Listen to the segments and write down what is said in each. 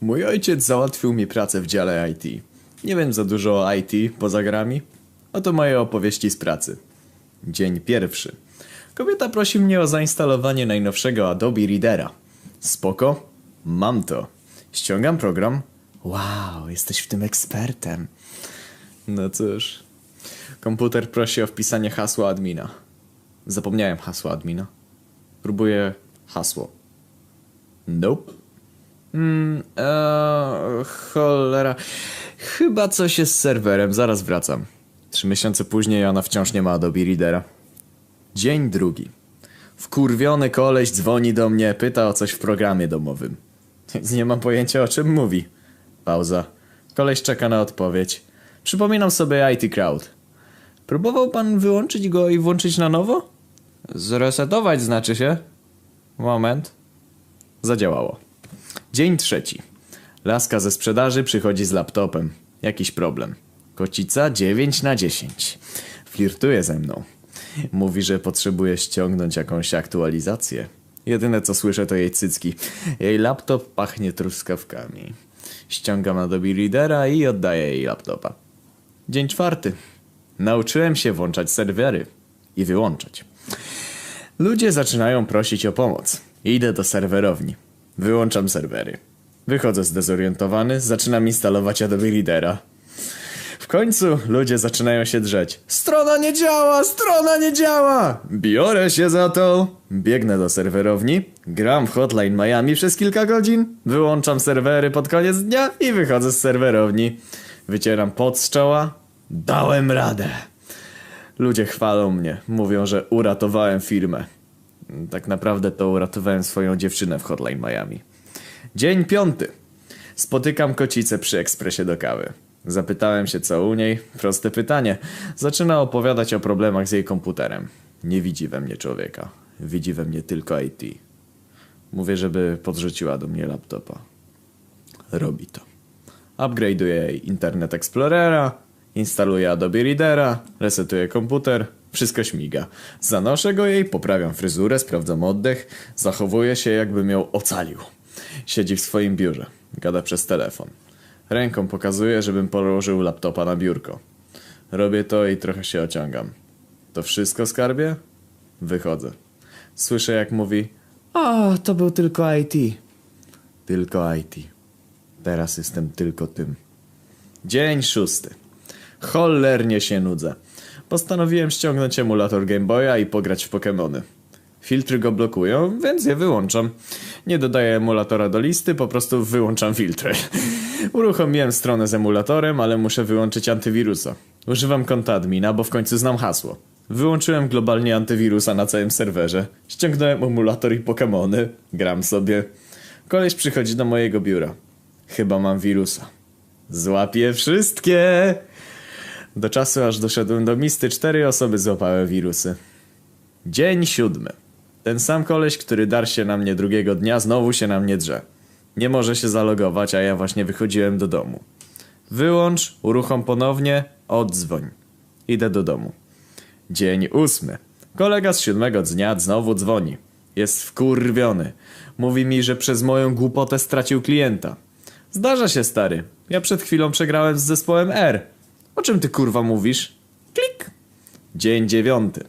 Mój ojciec załatwił mi pracę w dziale IT. Nie wiem za dużo o IT poza grami. Oto moje opowieści z pracy. Dzień pierwszy. Kobieta prosi mnie o zainstalowanie najnowszego Adobe Readera. Spoko? Mam to. Ściągam program. Wow, jesteś w tym ekspertem. No cóż. Komputer prosi o wpisanie hasła admina. Zapomniałem hasła admina. Próbuję hasło. Nope. Mm, eee, cholera. Chyba coś jest z serwerem, zaraz wracam. Trzy miesiące później ona wciąż nie ma Adobe Readera. Dzień drugi. Wkurwiony koleś dzwoni do mnie, pyta o coś w programie domowym. Nie mam pojęcia o czym mówi. Pauza. Koleś czeka na odpowiedź. Przypominam sobie IT Crowd. Próbował pan wyłączyć go i włączyć na nowo? Zresetować znaczy się. Moment. Zadziałało. Dzień trzeci. Laska ze sprzedaży przychodzi z laptopem. Jakiś problem. Kocica 9 na 10. Flirtuje ze mną. Mówi, że potrzebuje ściągnąć jakąś aktualizację. Jedyne co słyszę to jej cycki. Jej laptop pachnie truskawkami. Ściągam Adobe Readera i oddaję jej laptopa. Dzień czwarty. Nauczyłem się włączać serwery i wyłączać. Ludzie zaczynają prosić o pomoc. Idę do serwerowni. Wyłączam serwery. Wychodzę zdezorientowany, zaczynam instalować Adobe Readera. W końcu ludzie zaczynają się drzeć. Strona nie działa, strona nie działa! Biorę się za to. Biegnę do serwerowni, gram w Hotline Miami przez kilka godzin, wyłączam serwery pod koniec dnia i wychodzę z serwerowni. Wycieram pot z czoła. Dałem radę. Ludzie chwalą mnie, mówią, że uratowałem firmę. Tak naprawdę to uratowałem swoją dziewczynę w Hotline Miami. Dzień piąty. Spotykam kocicę przy ekspresie do kawy. Zapytałem się co u niej. Proste pytanie. Zaczyna opowiadać o problemach z jej komputerem. Nie widzi we mnie człowieka. Widzi we mnie tylko IT. Mówię, żeby podrzuciła do mnie laptopa. Robi to. Upgrade'uję jej Internet Explorera, instaluję Adobe Readera, resetuję komputer, wszystko śmiga. Zanoszę go jej, poprawiam fryzurę, sprawdzam oddech, zachowuję się jakbym ją ocalił. Siedzi w swoim biurze, gada przez telefon. Ręką pokazuje, żebym położył laptopa na biurko. Robię to i trochę się ociągam. To wszystko, skarbie? Wychodzę. Słyszę jak mówi O, to był tylko IT. Tylko IT. Teraz jestem tylko tym. Dzień szósty. Cholernie się nudzę. Postanowiłem ściągnąć emulator Game Boya i pograć w Pokémony. Filtry go blokują, więc je wyłączam. Nie dodaję emulatora do listy, po prostu wyłączam filtry. Uruchomiłem stronę z emulatorem, ale muszę wyłączyć antywirusa. Używam konta admina, bo w końcu znam hasło. Wyłączyłem globalnie antywirusa na całym serwerze. Ściągnąłem emulator i Pokémony. Gram sobie. Koleś przychodzi do mojego biura. Chyba mam wirusa. Złapię wszystkie! Do czasu aż doszedłem do misty, cztery osoby złapały wirusy. Dzień siódmy. Ten sam koleś, który darł się na mnie drugiego dnia, znowu się na mnie drze. Nie może się zalogować, a ja właśnie wychodziłem do domu. Wyłącz, uruchom ponownie, oddzwoń. Idę do domu. Dzień ósmy. Kolega z siódmego dnia znowu dzwoni. Jest wkurwiony. Mówi mi, że przez moją głupotę stracił klienta. Zdarza się, stary. Ja przed chwilą przegrałem z zespołem R. O czym ty kurwa mówisz? Klik. Dzień dziewiąty.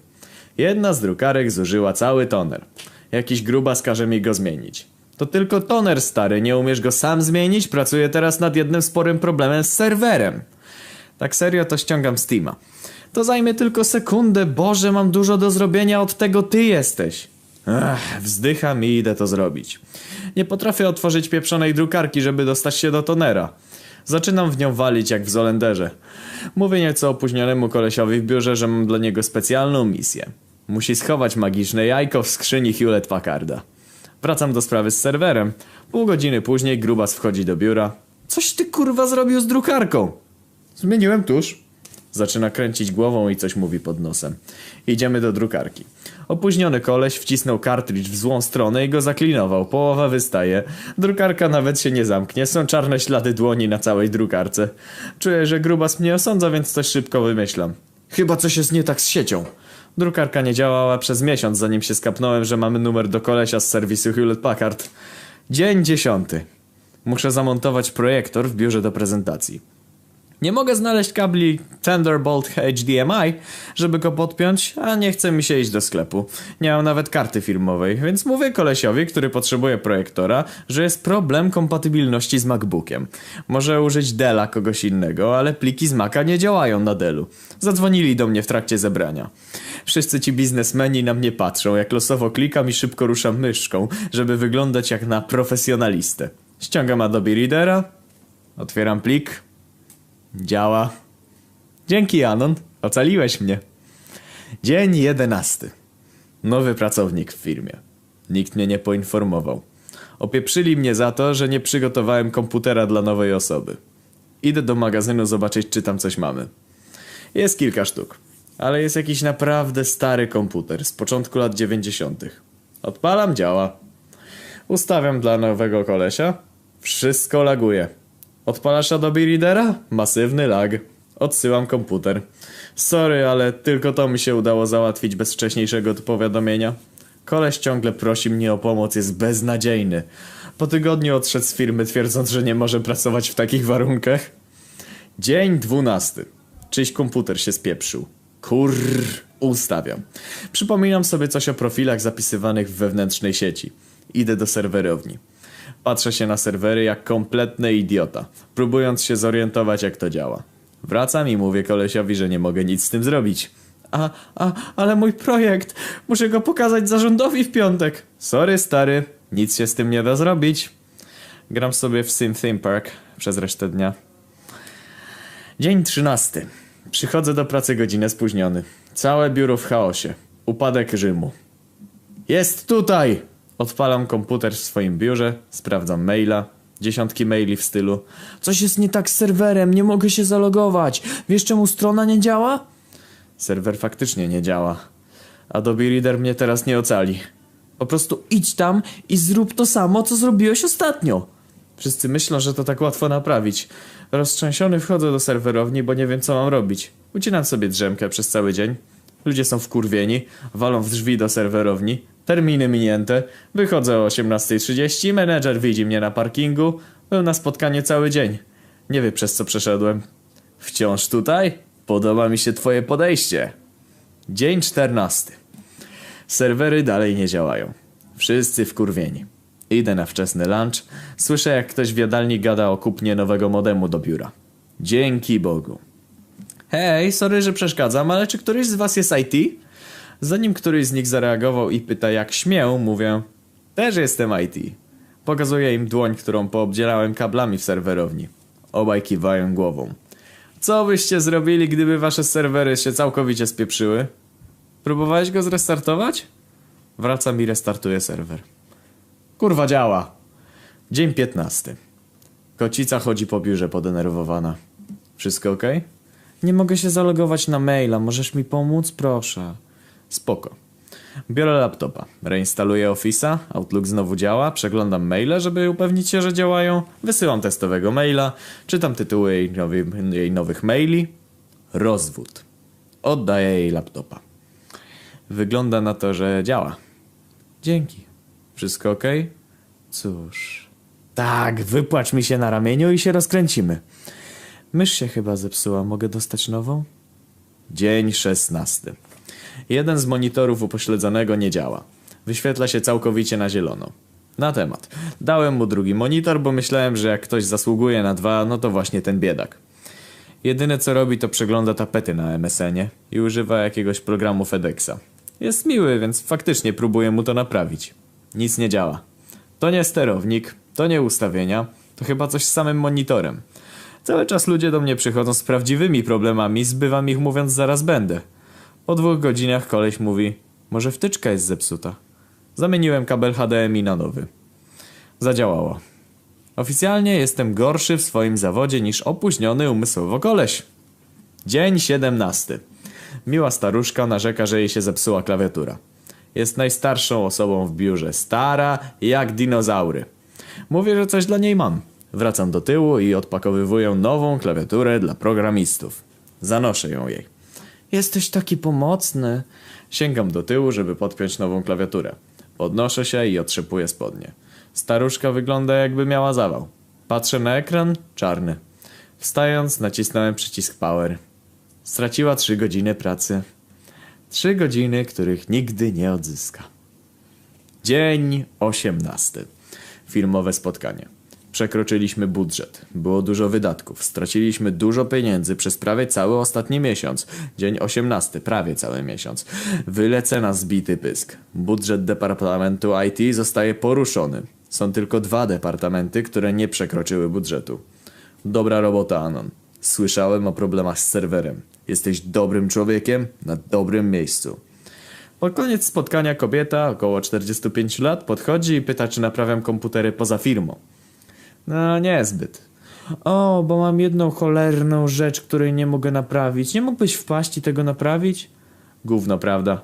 Jedna z drukarek zużyła cały toner. Jakiś grubas każe mi go zmienić. To tylko toner stary, nie umiesz go sam zmienić? Pracuję teraz nad jednym sporym problemem z serwerem. Tak serio to ściągam Steama. To zajmie tylko sekundę, Boże, mam dużo do zrobienia, od tego ty jesteś. Ech, wzdycham i idę to zrobić. Nie potrafię otworzyć pieprzonej drukarki, żeby dostać się do tonera. Zaczynam w nią walić jak w Zolenderze. Mówię nieco opóźnionemu kolesiowi w biurze, że mam dla niego specjalną misję. Musi schować magiczne jajko w skrzyni Hewlett Packarda. Wracam do sprawy z serwerem. Pół godziny później grubas wchodzi do biura. Coś ty kurwa zrobił z drukarką? Zmieniłem tusz. Zaczyna kręcić głową i coś mówi pod nosem. Idziemy do drukarki. Opóźniony koleś wcisnął kartridż w złą stronę i go zaklinował. Połowa wystaje. Drukarka nawet się nie zamknie. Są czarne ślady dłoni na całej drukarce. Czuję, że grubas mnie osądza, więc coś szybko wymyślam. Chyba coś jest nie tak z siecią. Drukarka nie działała przez miesiąc, zanim się skapnąłem, że mamy numer do kolesia z serwisu Hewlett Packard. Dzień dziesiąty. Muszę zamontować projektor w biurze do prezentacji. Nie mogę znaleźć kabli Thunderbolt HDMI, żeby go podpiąć, a nie chce mi się iść do sklepu. Nie mam nawet karty firmowej, więc mówię kolesiowi, który potrzebuje projektora, że jest problem kompatybilności z MacBookiem. Może użyć Della kogoś innego, ale pliki z Maca nie działają na Dellu. Zadzwonili do mnie w trakcie zebrania. Wszyscy ci biznesmeni na mnie patrzą, jak losowo klikam i szybko ruszam myszką, żeby wyglądać jak na profesjonalistę. Ściągam Adobe Readera, otwieram plik, Działa. Dzięki, Anon. Ocaliłeś mnie. Dzień jedenasty. Nowy pracownik w firmie. Nikt mnie nie poinformował. Opieprzyli mnie za to, że nie przygotowałem komputera dla nowej osoby. Idę do magazynu zobaczyć, czy tam coś mamy. Jest kilka sztuk, ale jest jakiś naprawdę stary komputer z początku lat 90. Odpalam, działa. Ustawiam dla nowego kolesia. Wszystko laguje. Odpalasz Adobe Readera? Masywny lag. Odsyłam komputer. Sorry, ale tylko to mi się udało załatwić bez wcześniejszego powiadomienia. Koleś ciągle prosi mnie o pomoc, jest beznadziejny. Po tygodniu odszedł z firmy twierdząc, że nie może pracować w takich warunkach. Dzień dwunasty. Czyś komputer się spieprzył. Kurr, ustawiam. Przypominam sobie coś o profilach zapisywanych w wewnętrznej sieci. Idę do serwerowni. Patrzę się na serwery jak kompletny idiota, próbując się zorientować jak to działa. Wracam i mówię kolesiowi, że nie mogę nic z tym zrobić. A, a, ale mój projekt! Muszę go pokazać zarządowi w piątek! Sorry, stary, nic się z tym nie da zrobić. Gram sobie w Sim Theme Park przez resztę dnia. Dzień trzynasty. Przychodzę do pracy godzinę spóźniony. Całe biuro w chaosie. Upadek Rzymu. Jest tutaj! Odpalam komputer w swoim biurze, sprawdzam maila. Dziesiątki maili w stylu Coś jest nie tak z serwerem, nie mogę się zalogować. Wiesz czemu strona nie działa? Serwer faktycznie nie działa. Adobe Reader mnie teraz nie ocali. Po prostu idź tam i zrób to samo, co zrobiłeś ostatnio. Wszyscy myślą, że to tak łatwo naprawić. Roztrzęsiony wchodzę do serwerowni, bo nie wiem co mam robić. Ucinam sobie drzemkę przez cały dzień. Ludzie są wkurwieni, walą w drzwi do serwerowni. Terminy minięte. Wychodzę o 18.30, menedżer widzi mnie na parkingu. Był na spotkanie cały dzień. Nie wie przez co przeszedłem. Wciąż tutaj? Podoba mi się twoje podejście. Dzień 14. Serwery dalej nie działają. Wszyscy wkurwieni. Idę na wczesny lunch. Słyszę jak ktoś w jadalni gada o kupnie nowego modemu do biura. Dzięki Bogu. Hej, sorry, że przeszkadzam, ale czy któryś z was jest IT? Zanim któryś z nich zareagował i pyta jak śmię, mówię Też jestem IT. Pokazuję im dłoń, którą poobdzielałem kablami w serwerowni. Obaj kiwają głową. Co byście zrobili, gdyby wasze serwery się całkowicie spieprzyły? Próbowałeś go zrestartować? Wracam i restartuję serwer. Kurwa działa. Dzień 15. Kocica chodzi po biurze podenerwowana. Wszystko ok? Nie mogę się zalogować na maila, możesz mi pomóc? Proszę. Spoko. Biorę laptopa, reinstaluję Office'a, Outlook znowu działa, przeglądam maile, żeby upewnić się, że działają, wysyłam testowego maila, czytam tytuły jej, nowy, jej nowych maili. Rozwód. Oddaję jej laptopa. Wygląda na to, że działa. Dzięki. Wszystko ok? Cóż. Tak, wypłacz mi się na ramieniu i się rozkręcimy. Mysz się chyba zepsuła, mogę dostać nową? Dzień szesnasty. Jeden z monitorów upośledzonego nie działa. Wyświetla się całkowicie na zielono. Na temat. Dałem mu drugi monitor, bo myślałem, że jak ktoś zasługuje na dwa, no to właśnie ten biedak. Jedyne co robi to przegląda tapety na MSN-ie i używa jakiegoś programu FedExa. Jest miły, więc faktycznie próbuję mu to naprawić. Nic nie działa. To nie sterownik, to nie ustawienia, to chyba coś z samym monitorem. Cały czas ludzie do mnie przychodzą z prawdziwymi problemami, zbywam ich mówiąc zaraz będę. Po dwóch godzinach koleś mówi, może wtyczka jest zepsuta. Zamieniłem kabel HDMI na nowy. Zadziałało. Oficjalnie jestem gorszy w swoim zawodzie niż opóźniony umysłowo koleś. Dzień 17. Miła staruszka narzeka, że jej się zepsuła klawiatura. Jest najstarszą osobą w biurze, stara jak dinozaury. Mówię, że coś dla niej mam. Wracam do tyłu i odpakowywuję nową klawiaturę dla programistów. Zanoszę ją jej. Jesteś taki pomocny. Sięgam do tyłu, żeby podpiąć nową klawiaturę. Podnoszę się i otrzepuję spodnie. Staruszka wygląda jakby miała zawał. Patrzę na ekran, czarny. Wstając, nacisnąłem przycisk power. Straciła trzy godziny pracy. Trzy godziny, których nigdy nie odzyska. Dzień osiemnasty. Filmowe spotkanie. Przekroczyliśmy budżet. Było dużo wydatków. Straciliśmy dużo pieniędzy przez prawie cały ostatni miesiąc. Dzień osiemnasty, prawie cały miesiąc. Wylecę na zbity pysk. Budżet Departamentu IT zostaje poruszony. Są tylko dwa departamenty, które nie przekroczyły budżetu. Dobra robota, Anon. Słyszałem o problemach z serwerem. Jesteś dobrym człowiekiem na dobrym miejscu. Pod koniec spotkania kobieta, około 45 lat, podchodzi i pyta, czy naprawiam komputery poza firmą. No, niezbyt. O, bo mam jedną cholerną rzecz, której nie mogę naprawić. Nie mógłbyś wpaść i tego naprawić? Gówno, prawda?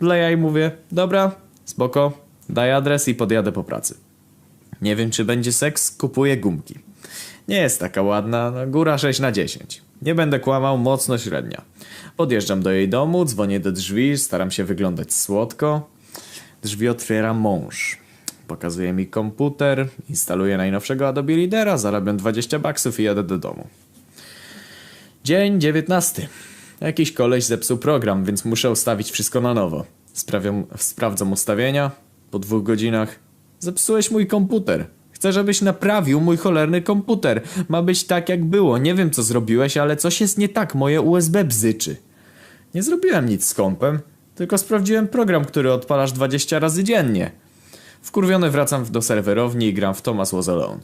Dla jaj mówię, dobra, spoko, daj adres i podjadę po pracy. Nie wiem, czy będzie seks, kupuję gumki. Nie jest taka ładna, no, góra 6 na 10. Nie będę kłamał, mocno średnia. Podjeżdżam do jej domu, dzwonię do drzwi, staram się wyglądać słodko. Drzwi otwiera mąż. Pokazuje mi komputer, instaluję najnowszego Adobe Readera, zarabiam 20 baksów i jadę do domu. Dzień 19. Jakiś koleś zepsuł program, więc muszę ustawić wszystko na nowo. Sprawiam, sprawdzam ustawienia. Po dwóch godzinach. Zepsułeś mój komputer. Chcę, żebyś naprawił mój cholerny komputer. Ma być tak, jak było. Nie wiem, co zrobiłeś, ale coś jest nie tak. Moje USB bzyczy. Nie zrobiłem nic z kompem, tylko sprawdziłem program, który odpalasz 20 razy dziennie. Wkurwiony wracam do serwerowni i gram w Thomas Was Alone.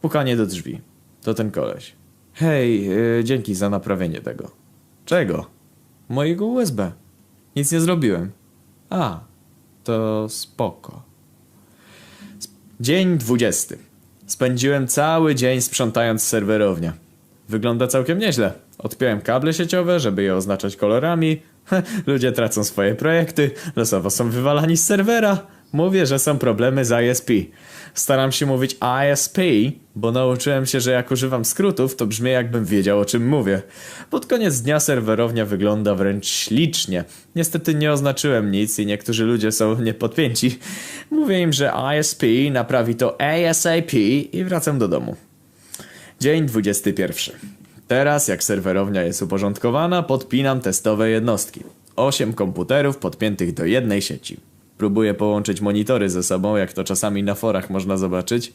Pukanie do drzwi. To ten koleś. Hej, yy, dzięki za naprawienie tego. Czego? Mojego USB. Nic nie zrobiłem. A, to spoko. Dzień 20. Spędziłem cały dzień sprzątając serwerownię. Wygląda całkiem nieźle. Odpiąłem kable sieciowe, żeby je oznaczać kolorami. Ludzie tracą swoje projekty, losowo są wywalani z serwera. Mówię, że są problemy z ISP. Staram się mówić ISP, bo nauczyłem się, że jak używam skrótów, to brzmi jakbym wiedział o czym mówię. Pod koniec dnia serwerownia wygląda wręcz ślicznie. Niestety nie oznaczyłem nic i niektórzy ludzie są niepodpięci. Mówię im, że ISP naprawi to ASAP i wracam do domu. Dzień 21. Teraz, jak serwerownia jest uporządkowana, podpinam testowe jednostki. 8 komputerów podpiętych do jednej sieci. Próbuję połączyć monitory ze sobą, jak to czasami na forach można zobaczyć.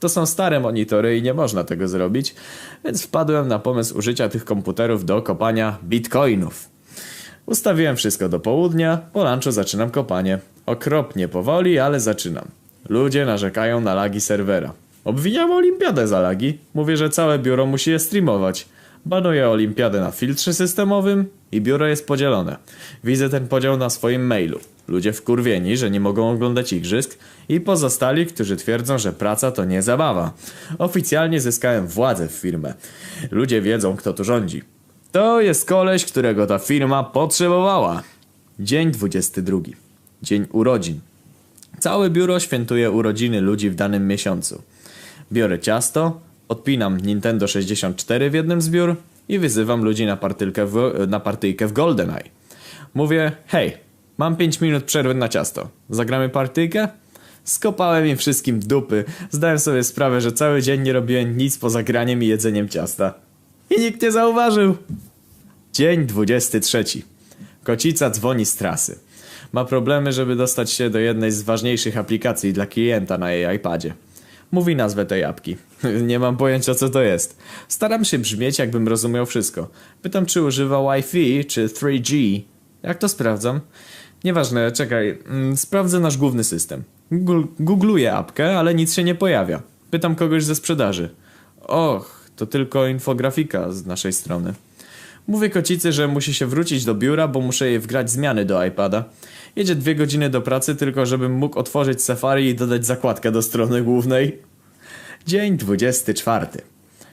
To są stare monitory i nie można tego zrobić, więc wpadłem na pomysł użycia tych komputerów do kopania bitcoinów. Ustawiłem wszystko do południa, po lunchu zaczynam kopanie. Okropnie powoli, ale zaczynam. Ludzie narzekają na lagi serwera. Obwiniam olimpiadę za lagi. Mówię, że całe biuro musi je streamować. Banuję olimpiadę na filtrze systemowym i biuro jest podzielone. Widzę ten podział na swoim mailu. Ludzie wkurwieni, że nie mogą oglądać igrzysk i pozostali, którzy twierdzą, że praca to nie zabawa. Oficjalnie zyskałem władzę w firmę. Ludzie wiedzą, kto tu rządzi. To jest koleś, którego ta firma potrzebowała. Dzień 22. Dzień urodzin. Całe biuro świętuje urodziny ludzi w danym miesiącu. Biorę ciasto, odpinam Nintendo 64 w jednym zbiór i wyzywam ludzi na, partylkę w, na partyjkę w GoldenEye. Mówię, hej, mam 5 minut przerwy na ciasto. Zagramy partyjkę? Skopałem im wszystkim dupy. Zdałem sobie sprawę, że cały dzień nie robiłem nic poza graniem i jedzeniem ciasta. I nikt nie zauważył. Dzień 23. Kocica dzwoni z trasy. Ma problemy, żeby dostać się do jednej z ważniejszych aplikacji dla klienta na jej iPadzie. Mówi nazwę tej apki. Nie mam pojęcia co to jest. Staram się brzmieć jakbym rozumiał wszystko. Pytam czy używa Wi-Fi czy 3G. Jak to sprawdzam? Nieważne, czekaj. Mm, Sprawdzę nasz główny system. Googluję apkę, ale nic się nie pojawia. Pytam kogoś ze sprzedaży. Och, to tylko infografika z naszej strony. Mówię kocicy, że musi się wrócić do biura, bo muszę jej wgrać zmiany do iPada. Jedzie dwie godziny do pracy tylko, żebym mógł otworzyć Safari i dodać zakładkę do strony głównej. Dzień 24.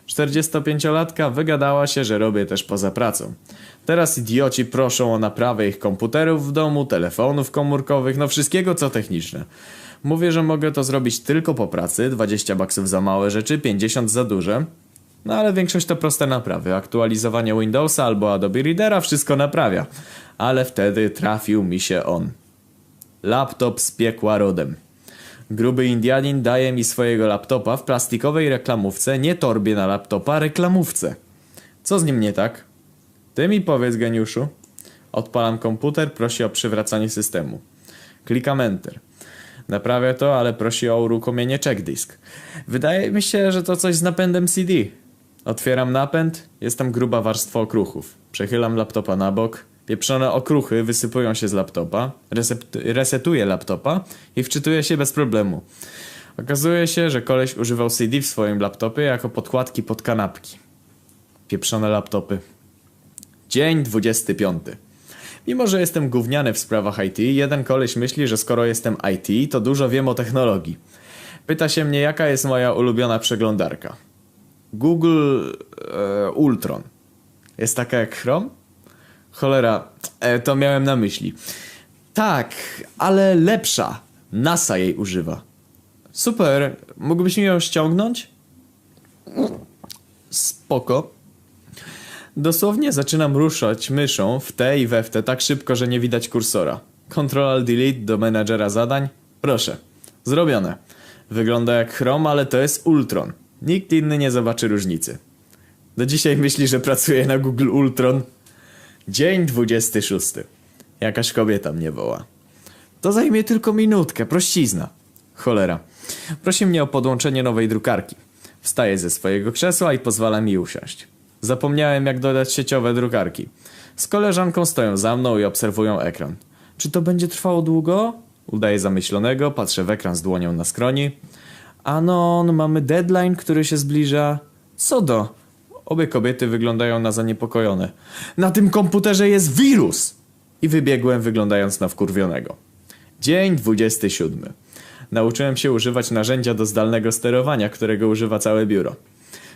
45-latka wygadała się, że robię też poza pracą. Teraz idioci proszą o naprawę ich komputerów w domu, telefonów komórkowych, no wszystkiego co techniczne. Mówię, że mogę to zrobić tylko po pracy, 20 baksów za małe rzeczy, 50 za duże. No ale większość to proste naprawy. Aktualizowanie Windowsa albo Adobe Readera wszystko naprawia. Ale wtedy trafił mi się on. Laptop z piekła rodem. Gruby Indianin daje mi swojego laptopa w plastikowej reklamówce, nie torbie na laptopa, reklamówce. Co z nim nie tak? Ty mi powiedz, geniuszu. Odpalam komputer, prosi o przywracanie systemu. Klikam Enter. Naprawia to, ale prosi o uruchomienie checkdisk. Wydaje mi się, że to coś z napędem CD. Otwieram napęd, jest tam gruba warstwa okruchów. Przechylam laptopa na bok. Pieprzone okruchy wysypują się z laptopa. Resetuję laptopa i wczytuję się bez problemu. Okazuje się, że koleś używał CD w swoim laptopie jako podkładki pod kanapki. Pieprzone laptopy. Dzień 25. Mimo, że jestem gówniany w sprawach IT, jeden koleś myśli, że skoro jestem IT, to dużo wiem o technologii. Pyta się mnie, jaka jest moja ulubiona przeglądarka. Google e, Ultron. Jest taka jak Chrome? Cholera, e, to miałem na myśli. Tak, ale lepsza. NASA jej używa. Super, mógłbyś mi ją ściągnąć? Spoko. Dosłownie zaczynam ruszać myszą w te i we w te tak szybko, że nie widać kursora. Ctrl Delete do menadżera zadań. Proszę. Zrobione. Wygląda jak Chrome, ale to jest Ultron. Nikt inny nie zobaczy różnicy. Do dzisiaj myśli, że pracuje na Google Ultron. Dzień 26. Jakaś kobieta mnie woła. To zajmie tylko minutkę, prościzna. Cholera. Prosi mnie o podłączenie nowej drukarki. Wstaję ze swojego krzesła i pozwala mi usiąść. Zapomniałem jak dodać sieciowe drukarki. Z koleżanką stoją za mną i obserwują ekran. Czy to będzie trwało długo? Udaję zamyślonego, patrzę w ekran z dłonią na skroni. Anon, mamy deadline, który się zbliża. Co do? Obie kobiety wyglądają na zaniepokojone. Na tym komputerze jest wirus! I wybiegłem wyglądając na wkurwionego. Dzień 27. Nauczyłem się używać narzędzia do zdalnego sterowania, którego używa całe biuro.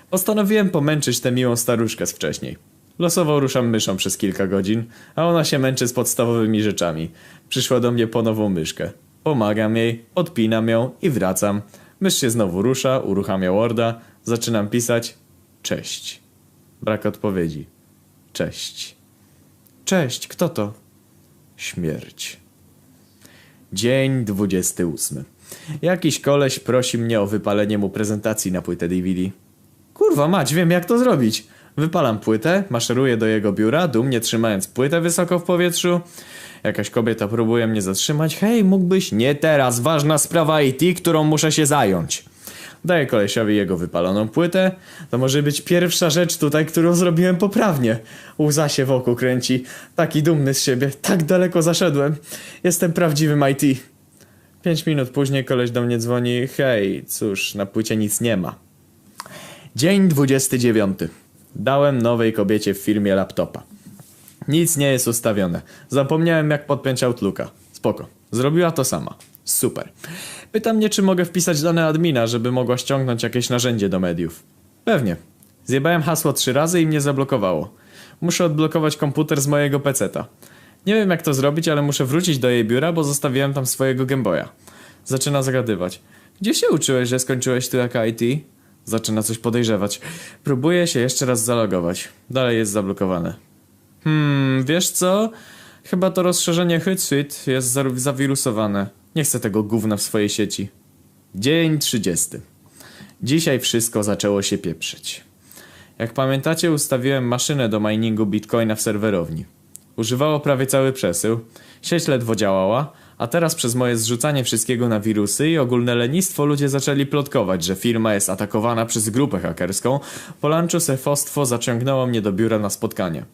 Postanowiłem pomęczyć tę miłą staruszkę z wcześniej. Losowo ruszam myszą przez kilka godzin, a ona się męczy z podstawowymi rzeczami. Przyszła do mnie po nową myszkę. Pomagam jej, odpinam ją i wracam. Mysz się znowu rusza, uruchamia Worda, zaczynam pisać Cześć. Brak odpowiedzi. Cześć. Cześć, kto to? Śmierć. Dzień 28. Jakiś koleś prosi mnie o wypalenie mu prezentacji na płytę DVD. Kurwa mać, wiem jak to zrobić. Wypalam płytę, maszeruję do jego biura, dumnie trzymając płytę wysoko w powietrzu. Jakaś kobieta próbuje mnie zatrzymać. Hej, mógłbyś? Nie teraz, ważna sprawa IT, którą muszę się zająć. Daję kolesiowi jego wypaloną płytę. To może być pierwsza rzecz tutaj, którą zrobiłem poprawnie. Łza się wokół kręci. Taki dumny z siebie. Tak daleko zaszedłem. Jestem prawdziwym IT. Pięć minut później koleś do mnie dzwoni. Hej, cóż, na płycie nic nie ma. Dzień 29. Dałem nowej kobiecie w firmie laptopa. Nic nie jest ustawione. Zapomniałem jak podpiąć Outlooka. Spoko. Zrobiła to sama. Super. Pyta mnie, czy mogę wpisać dane admina, żeby mogła ściągnąć jakieś narzędzie do mediów. Pewnie. Zjebałem hasło trzy razy i mnie zablokowało. Muszę odblokować komputer z mojego peceta. Nie wiem jak to zrobić, ale muszę wrócić do jej biura, bo zostawiłem tam swojego Gameboya. Zaczyna zagadywać. Gdzie się uczyłeś, że skończyłeś tu jako IT? Zaczyna coś podejrzewać. Próbuję się jeszcze raz zalogować. Dalej jest zablokowane. Hmm, wiesz co? Chyba to rozszerzenie Hootsuite jest za- zawirusowane. Nie chcę tego gówna w swojej sieci. Dzień 30. Dzisiaj wszystko zaczęło się pieprzyć. Jak pamiętacie, ustawiłem maszynę do miningu bitcoina w serwerowni. Używało prawie cały przesył, sieć ledwo działała, a teraz przez moje zrzucanie wszystkiego na wirusy i ogólne lenistwo ludzie zaczęli plotkować, że firma jest atakowana przez grupę hakerską. Po lunchu sefostwo zaciągnęło mnie do biura na spotkanie.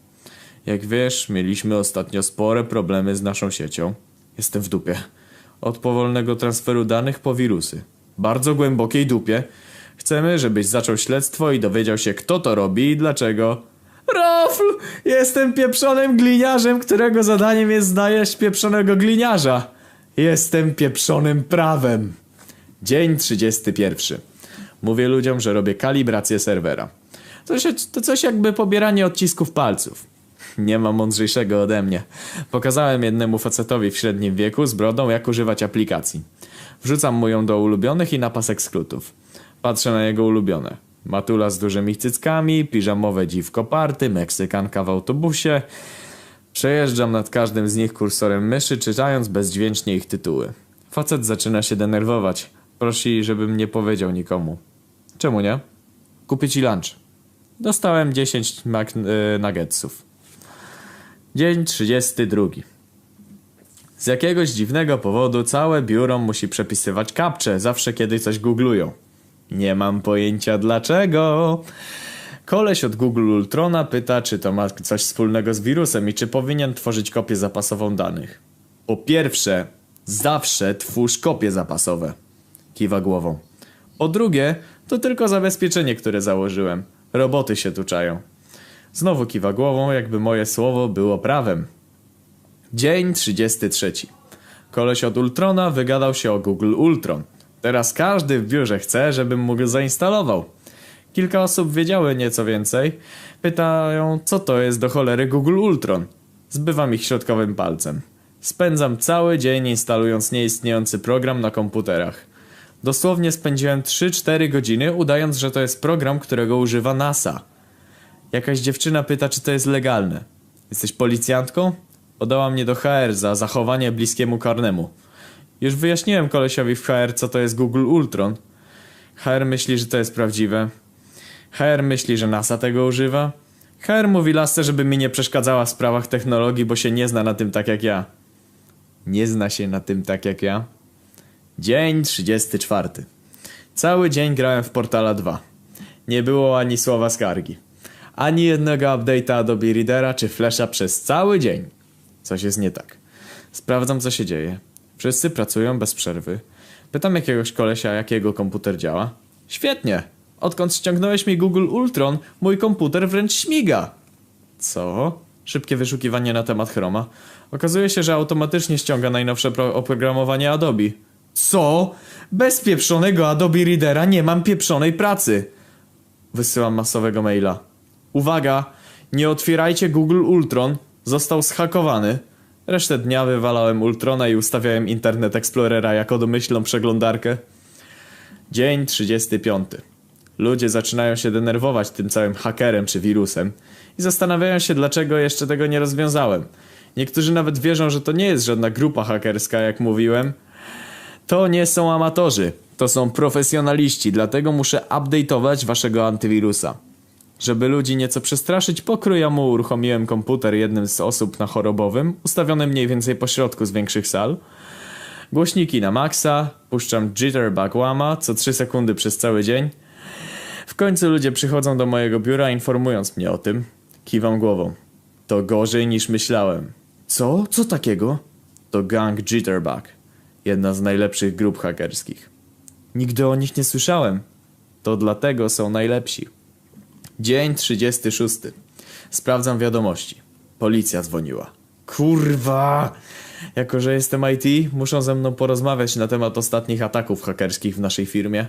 Jak wiesz, mieliśmy ostatnio spore problemy z naszą siecią. Jestem w dupie. Od powolnego transferu danych po wirusy. Bardzo głębokiej dupie. Chcemy, żebyś zaczął śledztwo i dowiedział się, kto to robi i dlaczego. Rofl! Jestem pieprzonym gliniarzem, którego zadaniem jest znaleźć pieprzonego gliniarza. Jestem pieprzonym prawem. Dzień 31. Mówię ludziom, że robię kalibrację serwera. To, się, to coś jakby pobieranie odcisków palców. Nie ma mądrzejszego ode mnie. Pokazałem jednemu facetowi w średnim wieku z brodą, jak używać aplikacji. Wrzucam mu ją do ulubionych i na pasek skrótów. Patrzę na jego ulubione. Matula z dużymi cyckami, piżamowe dziwko party, Meksykanka w autobusie. Przejeżdżam nad każdym z nich kursorem myszy, czytając bezdźwięcznie ich tytuły. Facet zaczyna się denerwować. Prosi, żebym nie powiedział nikomu. Czemu nie? Kupię ci lunch. Dostałem 10 Mac y, nuggetsów. Dzień 32. Z jakiegoś dziwnego powodu całe biuro musi przepisywać kapcze zawsze kiedy coś googlują. Nie mam pojęcia dlaczego. Koleś od Google Ultrona pyta, czy to ma coś wspólnego z wirusem i czy powinien tworzyć kopię zapasową danych. Po pierwsze, zawsze twórz kopie zapasowe. Kiwa głową. Po drugie, to tylko zabezpieczenie, które założyłem. Roboty się tu czają. Znowu kiwa głową, jakby moje słowo było prawem. Dzień 33. Koleś od Ultrona wygadał się o Google Ultron. Teraz każdy w biurze chce, żebym mu go zainstalował. Kilka osób wiedziały nieco więcej. Pytają, co to jest do cholery Google Ultron. Zbywam ich środkowym palcem. Spędzam cały dzień instalując nieistniejący program na komputerach. Dosłownie spędziłem 3-4 godziny udając, że to jest program, którego używa NASA. Jakaś dziewczyna pyta, czy to jest legalne. Jesteś policjantką? Podała mnie do HR za zachowanie bliskiemu karnemu. Już wyjaśniłem kolesiowi w HR, co to jest Google Ultron. HR myśli, że to jest prawdziwe. HR myśli, że NASA tego używa. HR mówi lasce, żeby mi nie przeszkadzała w sprawach technologii, bo się nie zna na tym tak jak ja. Nie zna się na tym tak jak ja. Dzień 34. Cały dzień grałem w Portala 2. Nie było ani słowa skargi. Ani jednego update'a Adobe Readera czy Flasha przez cały dzień. Coś jest nie tak. Sprawdzam co się dzieje. Wszyscy pracują bez przerwy. Pytam jakiegoś kolesia, jak jego komputer działa. Świetnie! Odkąd ściągnąłeś mi Google Ultron, mój komputer wręcz śmiga. Co? Szybkie wyszukiwanie na temat Chroma. Okazuje się, że automatycznie ściąga najnowsze pro- oprogramowanie Adobe. Co? Bez pieprzonego Adobe Readera nie mam pieprzonej pracy. Wysyłam masowego maila. Uwaga! Nie otwierajcie Google Ultron. Został zhakowany. Resztę dnia wywalałem Ultrona i ustawiałem Internet Explorera jako domyślną przeglądarkę. Dzień 35. Ludzie zaczynają się denerwować tym całym hakerem czy wirusem i zastanawiają się, dlaczego jeszcze tego nie rozwiązałem. Niektórzy nawet wierzą, że to nie jest żadna grupa hakerska, jak mówiłem. To nie są amatorzy, to są profesjonaliści, dlatego muszę update'ować waszego antywirusa. Żeby ludzi nieco przestraszyć, pokrójomu uruchomiłem komputer jednym z osób na chorobowym, ustawiony mniej więcej po środku z większych sal. Głośniki na maksa, puszczam jitterbug łama co 3 sekundy przez cały dzień. W końcu ludzie przychodzą do mojego biura informując mnie o tym. Kiwam głową. To gorzej niż myślałem. Co? Co takiego? To gang Jitterbug. Jedna z najlepszych grup hakerskich. Nigdy o nich nie słyszałem. To dlatego są najlepsi. Dzień 36. Sprawdzam wiadomości. Policja dzwoniła. Kurwa! Jako, że jestem IT, muszą ze mną porozmawiać na temat ostatnich ataków hakerskich w naszej firmie.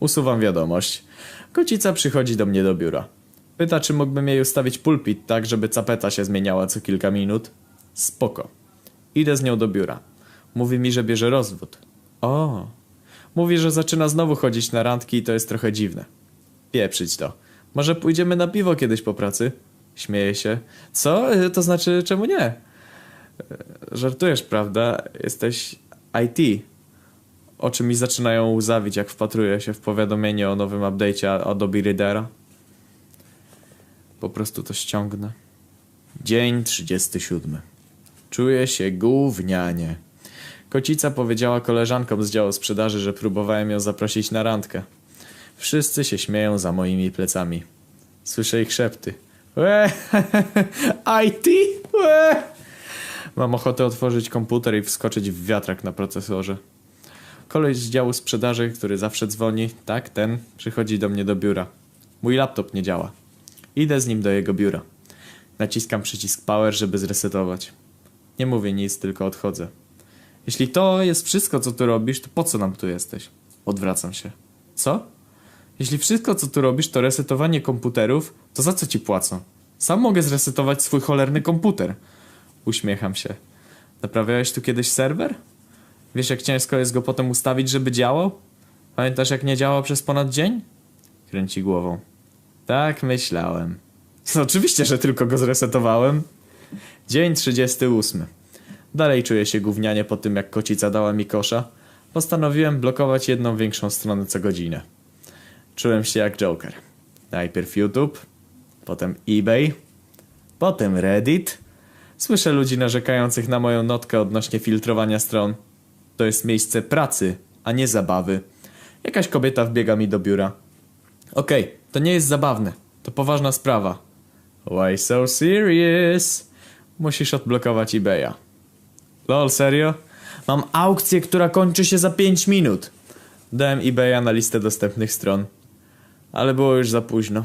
Usuwam wiadomość. Kocica przychodzi do mnie do biura. Pyta, czy mógłbym jej ustawić pulpit tak, żeby capeta się zmieniała co kilka minut. Spoko. Idę z nią do biura. Mówi mi, że bierze rozwód. O. Mówi, że zaczyna znowu chodzić na randki i to jest trochę dziwne. Pieprzyć to. Może pójdziemy na piwo kiedyś po pracy? Śmieje się. Co? Y, To znaczy, czemu nie? E, Żartujesz, prawda? Jesteś IT. Oczy mi zaczynają łzawić, jak wpatruję się w powiadomienie o nowym update'cie Adobe Readera. Po prostu to ściągnę. Dzień 37. Czuję się gównianie. Kocica powiedziała koleżankom z działu sprzedaży, że próbowałem ją zaprosić na randkę. Wszyscy się śmieją za moimi plecami. Słyszę ich szepty. Łe, IT? Łe. Mam ochotę otworzyć komputer i wskoczyć w wiatrak na procesorze. Koleś z działu sprzedaży, który zawsze dzwoni, tak, ten, przychodzi do mnie do biura. Mój laptop nie działa. Idę z nim do jego biura. Naciskam przycisk power, żeby zresetować. Nie mówię nic, tylko odchodzę. Jeśli to jest wszystko, co tu robisz, to po co nam tu jesteś? Odwracam się. Co? Jeśli wszystko, co tu robisz, to resetowanie komputerów, to za co ci płacą? Sam mogę zresetować swój cholerny komputer. Uśmiecham się. Naprawiałeś tu kiedyś serwer? Wiesz, jak ciężko jest go potem ustawić, żeby działał? Pamiętasz, jak nie działał przez ponad dzień? Kręci głową. Tak myślałem. No, oczywiście, że tylko go zresetowałem. Dzień 38. Dalej czuję się gównianie po tym, jak kocica dała mi kosza. Postanowiłem blokować jedną większą stronę co godzinę. Czułem się jak Joker. Najpierw YouTube, potem eBay, potem Reddit. Słyszę ludzi narzekających na moją notkę odnośnie filtrowania stron. To jest miejsce pracy, a nie zabawy. Jakaś kobieta wbiega mi do biura. Okej, to nie jest zabawne. To poważna sprawa. Why so serious? Musisz odblokować eBaya. Lol, serio? Mam aukcję, która kończy się za 5 minut. Dałem eBaya na listę dostępnych stron. Ale było już za późno.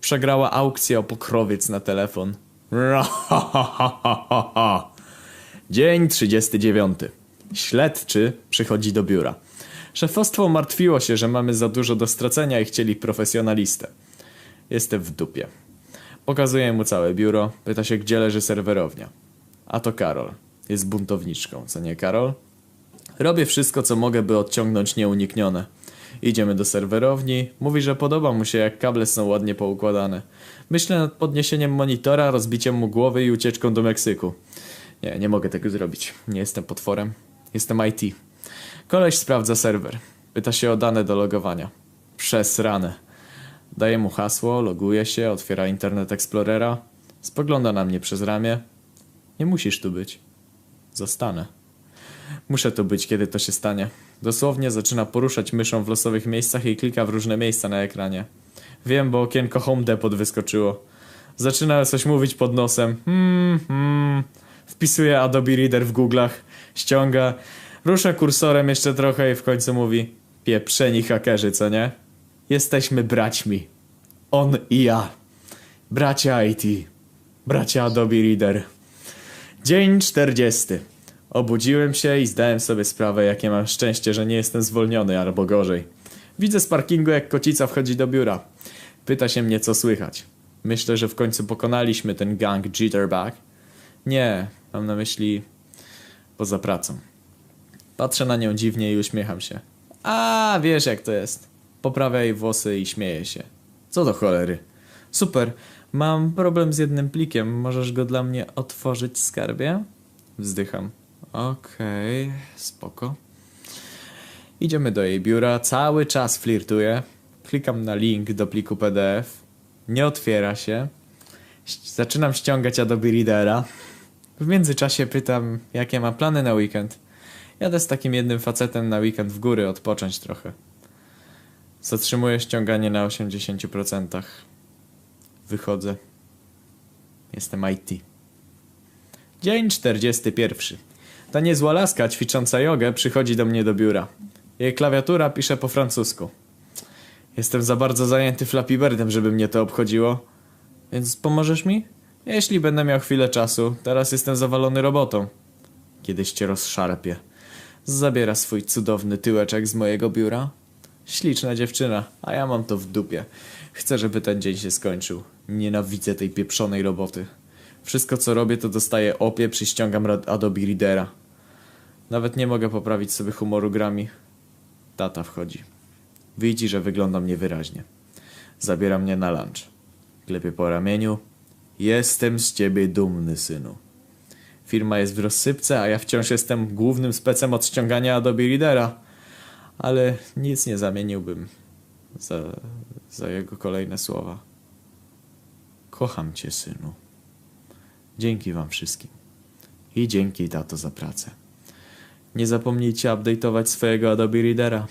Przegrała aukcję o pokrowiec na telefon. Dzień 39. Śledczy przychodzi do biura. Szefostwo martwiło się, że mamy za dużo do stracenia i chcieli profesjonalistę. Jestem w dupie. Pokazuję mu całe biuro. Pyta się, gdzie leży serwerownia. A to Karol. Jest buntowniczką, co nie Karol? Robię wszystko, co mogę, by odciągnąć nieuniknione. Idziemy do serwerowni. Mówi, że podoba mu się, jak kable są ładnie poukładane. Myślę nad podniesieniem monitora, rozbiciem mu głowy i ucieczką do Meksyku. Nie, nie mogę tego zrobić. Nie jestem potworem. Jestem IT. Koleś sprawdza serwer. Pyta się o dane do logowania. Przez ranę. Daję mu hasło, loguje się, otwiera Internet Explorera. Spogląda na mnie przez ramię. Nie musisz tu być. Zostanę. Muszę tu być, kiedy to się stanie. Dosłownie zaczyna poruszać myszą w losowych miejscach i klika w różne miejsca na ekranie. Wiem, bo okienko Home Depot wyskoczyło. Zaczyna coś mówić pod nosem. Hmm, hmm. Wpisuje Adobe Reader w Google'ach, ściąga, rusza kursorem jeszcze trochę i w końcu mówi Pieprzeni hakerzy, co nie? Jesteśmy braćmi. On i ja. Bracia IT. Bracia Adobe Reader. Dzień 40. Obudziłem się i zdałem sobie sprawę, jakie mam szczęście, że nie jestem zwolniony, albo gorzej. Widzę z parkingu, jak kocica wchodzi do biura. Pyta się mnie, co słychać. Myślę, że w końcu pokonaliśmy ten gang Jitterbug. Nie, mam na myśli poza pracą. Patrzę na nią dziwnie i uśmiecham się. A, wiesz jak to jest. Poprawia jej włosy i śmieje się. Co do cholery. Super, mam problem z jednym plikiem. Możesz go dla mnie otworzyć, skarbie? Wzdycham. Okej, spoko. Idziemy do jej biura, cały czas flirtuję. Klikam na link do pliku PDF. Nie otwiera się. Zaczynam ściągać Adobe Readera. W międzyczasie pytam, jakie ma plany na weekend. Jadę z takim jednym facetem na weekend w góry odpocząć trochę. Zatrzymuję ściąganie na 80%. Wychodzę. Jestem IT. Dzień 41. Ta niezła laska ćwicząca jogę przychodzi do mnie do biura. Jej klawiatura pisze po francusku. Jestem za bardzo zajęty Flappy Birdem, żeby mnie to obchodziło. Więc pomożesz mi? Jeśli będę miał chwilę czasu, teraz jestem zawalony robotą. Kiedyś cię rozszarpie. Zabiera swój cudowny tyłeczek z mojego biura. Śliczna dziewczyna, a ja mam to w dupie. Chcę, żeby ten dzień się skończył. Nienawidzę tej pieprzonej roboty. Wszystko co robię to dostaję opie, przyściągam Adobe Readera. Nawet nie mogę poprawić sobie humoru grami. Tata wchodzi. Widzi, że wyglądam niewyraźnie. Zabiera mnie na lunch. Klepie po ramieniu. Jestem z ciebie dumny, synu. Firma jest w rozsypce, a ja wciąż jestem głównym specem od ściągania Adobe Readera. Ale nic nie zamieniłbym za, za jego kolejne słowa. Kocham cię, synu. Dzięki wam wszystkim. I dzięki, tato, za pracę. Nie zapomnijcie update'ować swojego Adobe Readera.